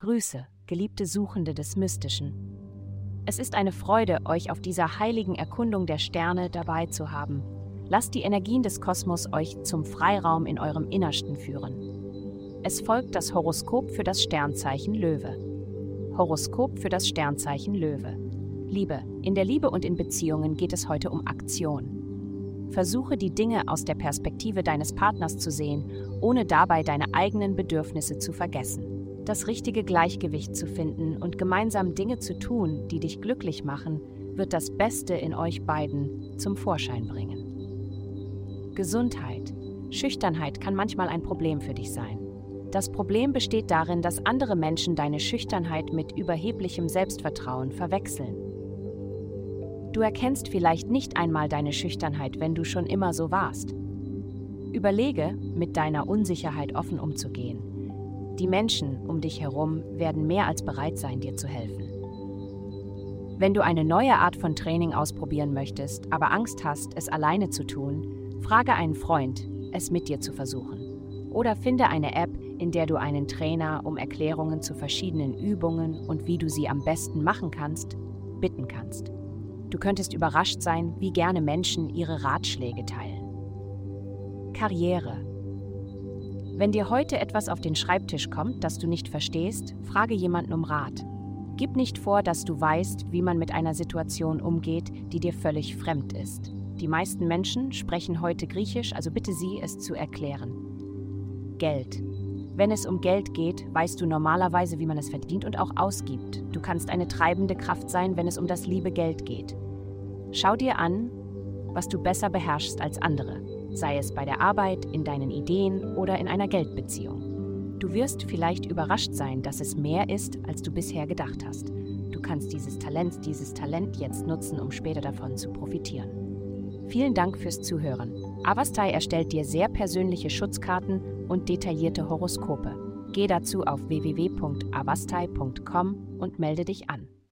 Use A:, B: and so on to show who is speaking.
A: Grüße, geliebte Suchende des Mystischen. Es ist eine Freude, euch auf dieser heiligen Erkundung der Sterne dabei zu haben. Lasst die Energien des Kosmos euch zum Freiraum in eurem Innersten führen. Es folgt das Horoskop für das Sternzeichen Löwe. Horoskop für das Sternzeichen Löwe. Liebe. In der Liebe und in Beziehungen geht es heute um Aktion. Versuche die Dinge aus der Perspektive deines Partners zu sehen, ohne dabei deine eigenen Bedürfnisse zu vergessen. Das richtige Gleichgewicht zu finden und gemeinsam Dinge zu tun, die dich glücklich machen, wird das Beste in euch beiden zum Vorschein bringen. Gesundheit. Schüchternheit kann manchmal ein Problem für dich sein. Das Problem besteht darin, dass andere Menschen deine Schüchternheit mit überheblichem Selbstvertrauen verwechseln. Du erkennst vielleicht nicht einmal deine Schüchternheit, wenn du schon immer so warst. Überlege, mit deiner Unsicherheit offen umzugehen. Die Menschen um dich herum werden mehr als bereit sein, dir zu helfen. Wenn du eine neue Art von Training ausprobieren möchtest, aber Angst hast, es alleine zu tun, frage einen Freund, es mit dir zu versuchen. Oder finde eine App, in der du einen Trainer um Erklärungen zu verschiedenen Übungen und wie du sie am besten machen kannst, bitten kannst. Du könntest überrascht sein, wie gerne Menschen ihre Ratschläge teilen. Karriere. Wenn dir heute etwas auf den Schreibtisch kommt, das du nicht verstehst, frage jemanden um Rat. Gib nicht vor, dass du weißt, wie man mit einer Situation umgeht, die dir völlig fremd ist. Die meisten Menschen sprechen heute Griechisch, also bitte sie, es zu erklären. Geld. Wenn es um Geld geht, weißt du normalerweise, wie man es verdient und auch ausgibt. Du kannst eine treibende Kraft sein, wenn es um das liebe Geld geht. Schau dir an, was du besser beherrschst als andere, sei es bei der Arbeit, in deinen Ideen oder in einer Geldbeziehung. Du wirst vielleicht überrascht sein, dass es mehr ist, als du bisher gedacht hast. Du kannst dieses Talent, dieses Talent jetzt nutzen, um später davon zu profitieren. Vielen Dank fürs Zuhören. Avastai erstellt dir sehr persönliche Schutzkarten und detaillierte Horoskope. Geh dazu auf www.avastai.com und melde dich an.